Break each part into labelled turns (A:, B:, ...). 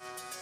A: you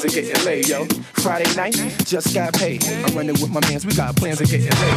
A: plans of getting laid, yo. Friday night, just got paid. I'm running with my mans, we got plans of getting laid.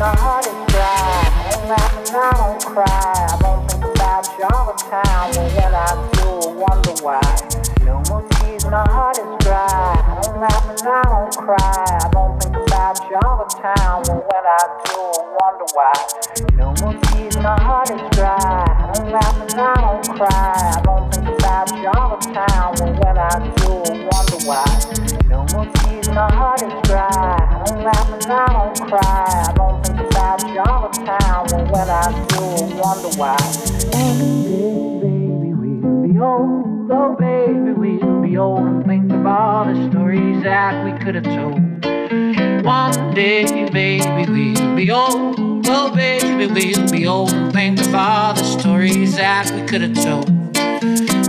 A: my heart is dry. Ain't laughing, I don't cry. I don't think about you all the
B: time. But when I do, I wonder why. No more tears, my heart is dry. Ain't laughing, I don't cry. I don't think about you all the time. But when I do, I wonder why. No more tears, my heart is dry. I don't cry. I don't think about you all the time. But when I do, I wonder why. No more tears, my heart is dry. I don't cry. I don't time, when I do, wonder why. Baby, baby, we'll be old. Oh, baby, we'll be old and think of all the stories that we could have told. One day, baby, we'll be old. Oh, baby, we'll be old and think of all the stories that we could have told.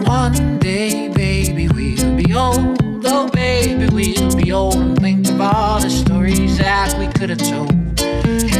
B: One day, baby, we'll be old. Oh, baby, we'll be old and think of all the stories that we could have told.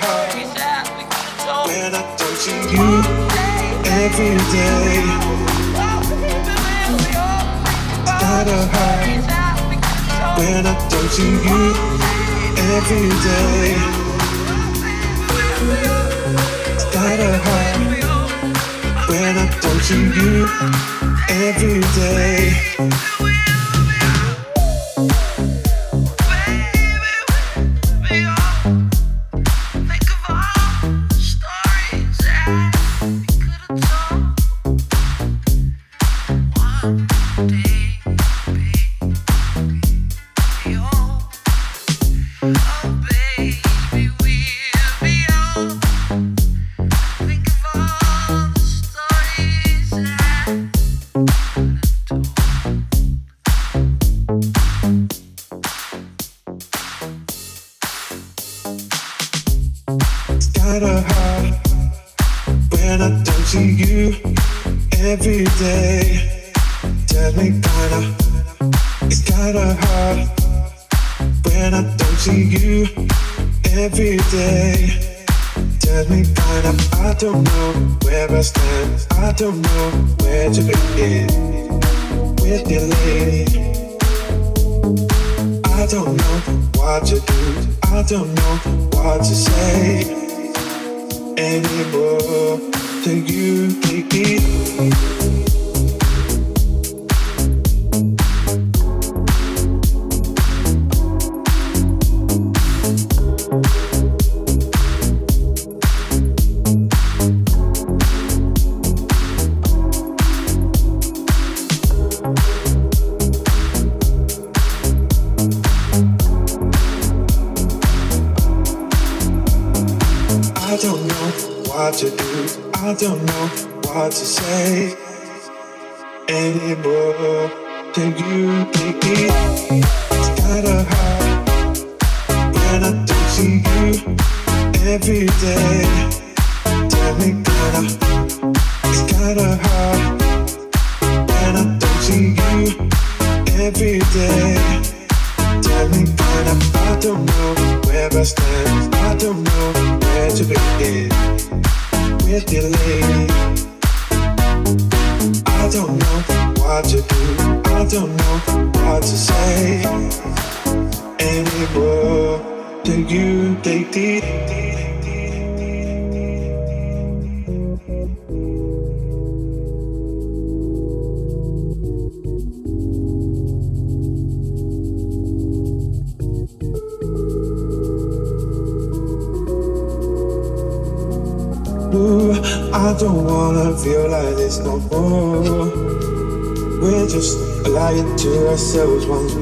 C: hard
B: stories that we could have told.
C: when I don't see you every day. Kinda hard when I don't see you every day. It's kinda hard when I don't see you every day.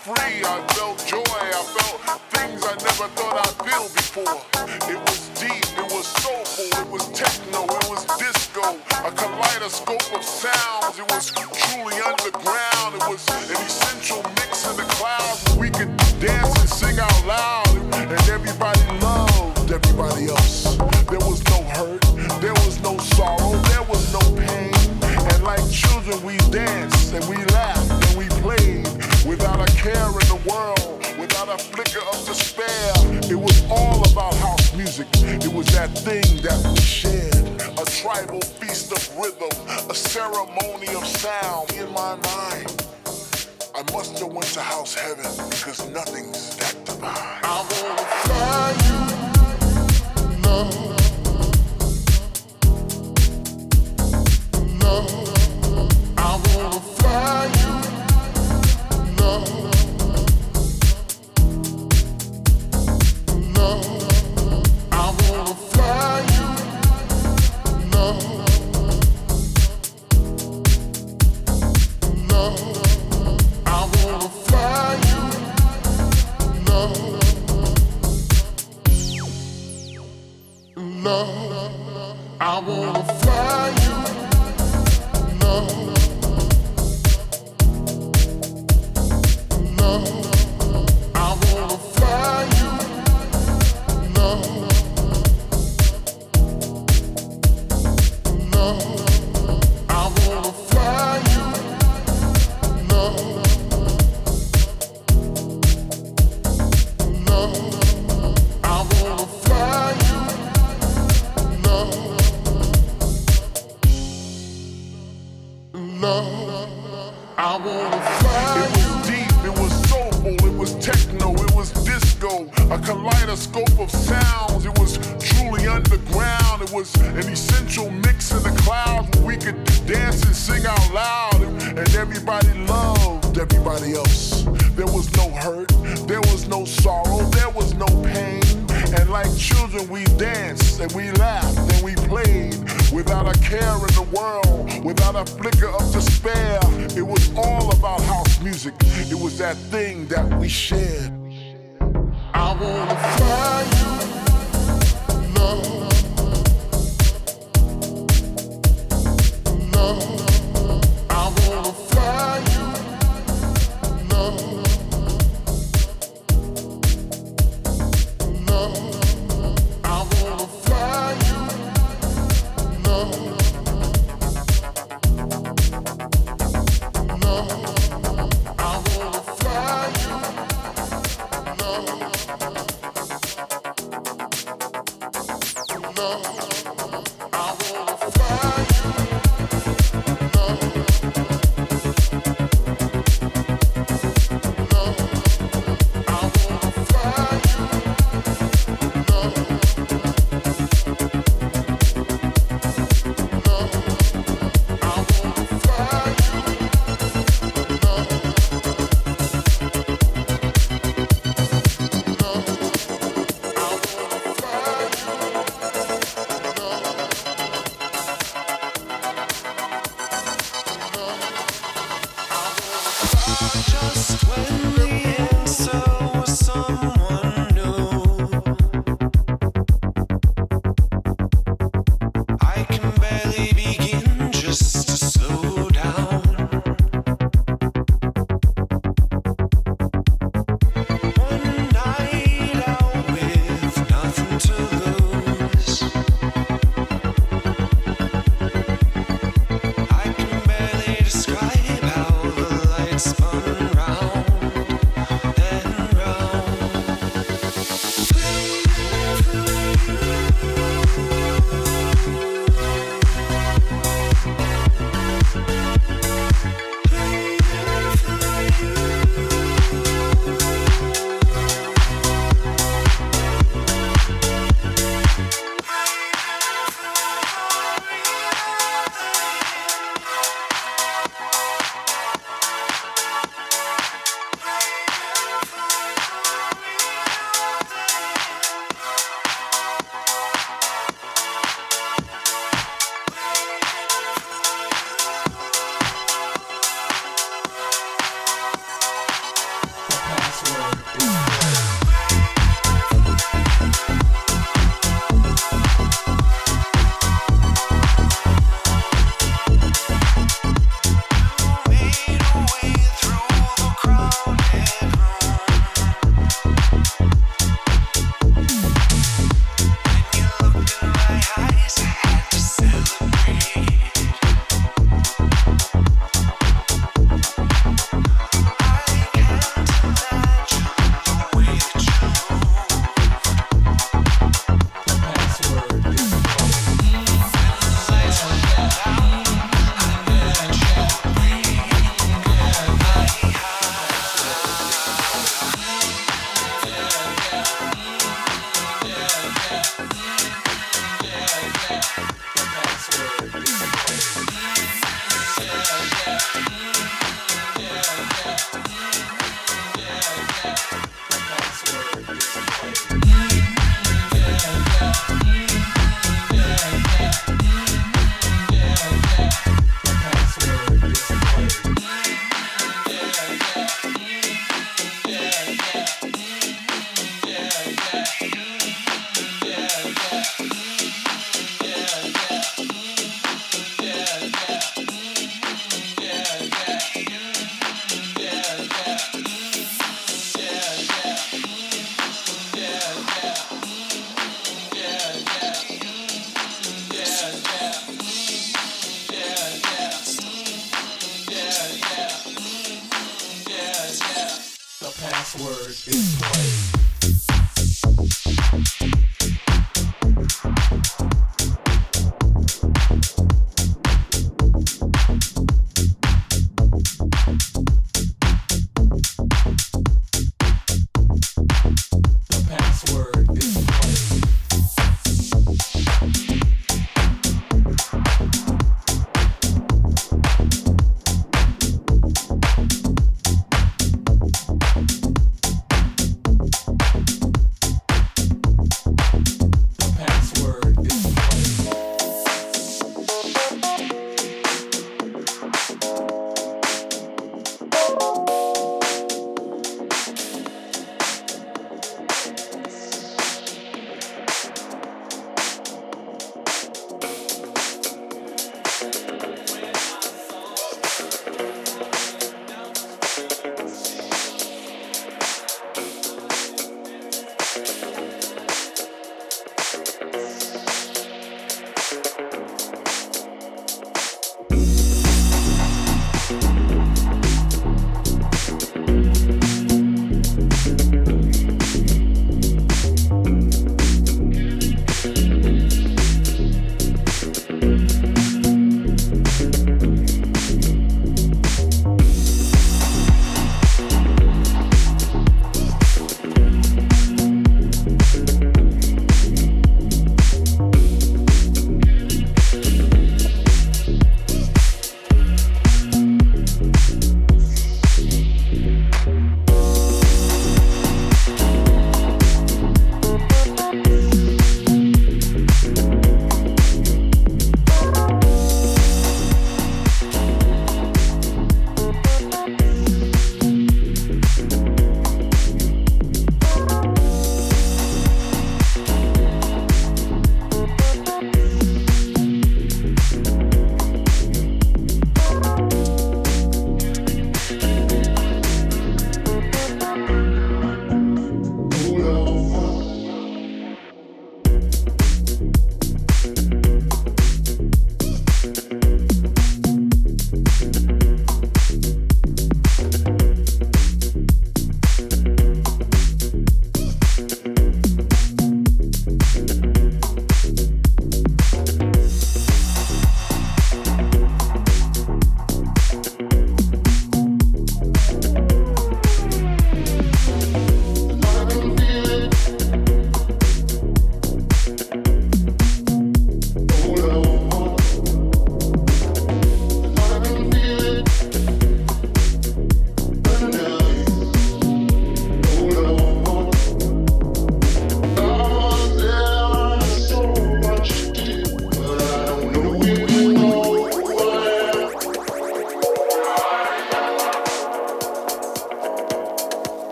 D: free. I felt joy. I felt things I never thought I'd feel before. It ceremony of sound in my mind. I must have went to house heaven because nothing's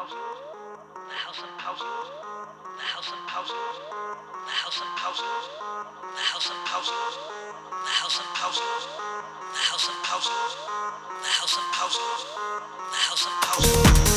D: house, the house
E: of house, the house of house, the house of house, the house of house, the
F: house of house, the house of house, the house of house, the house of house.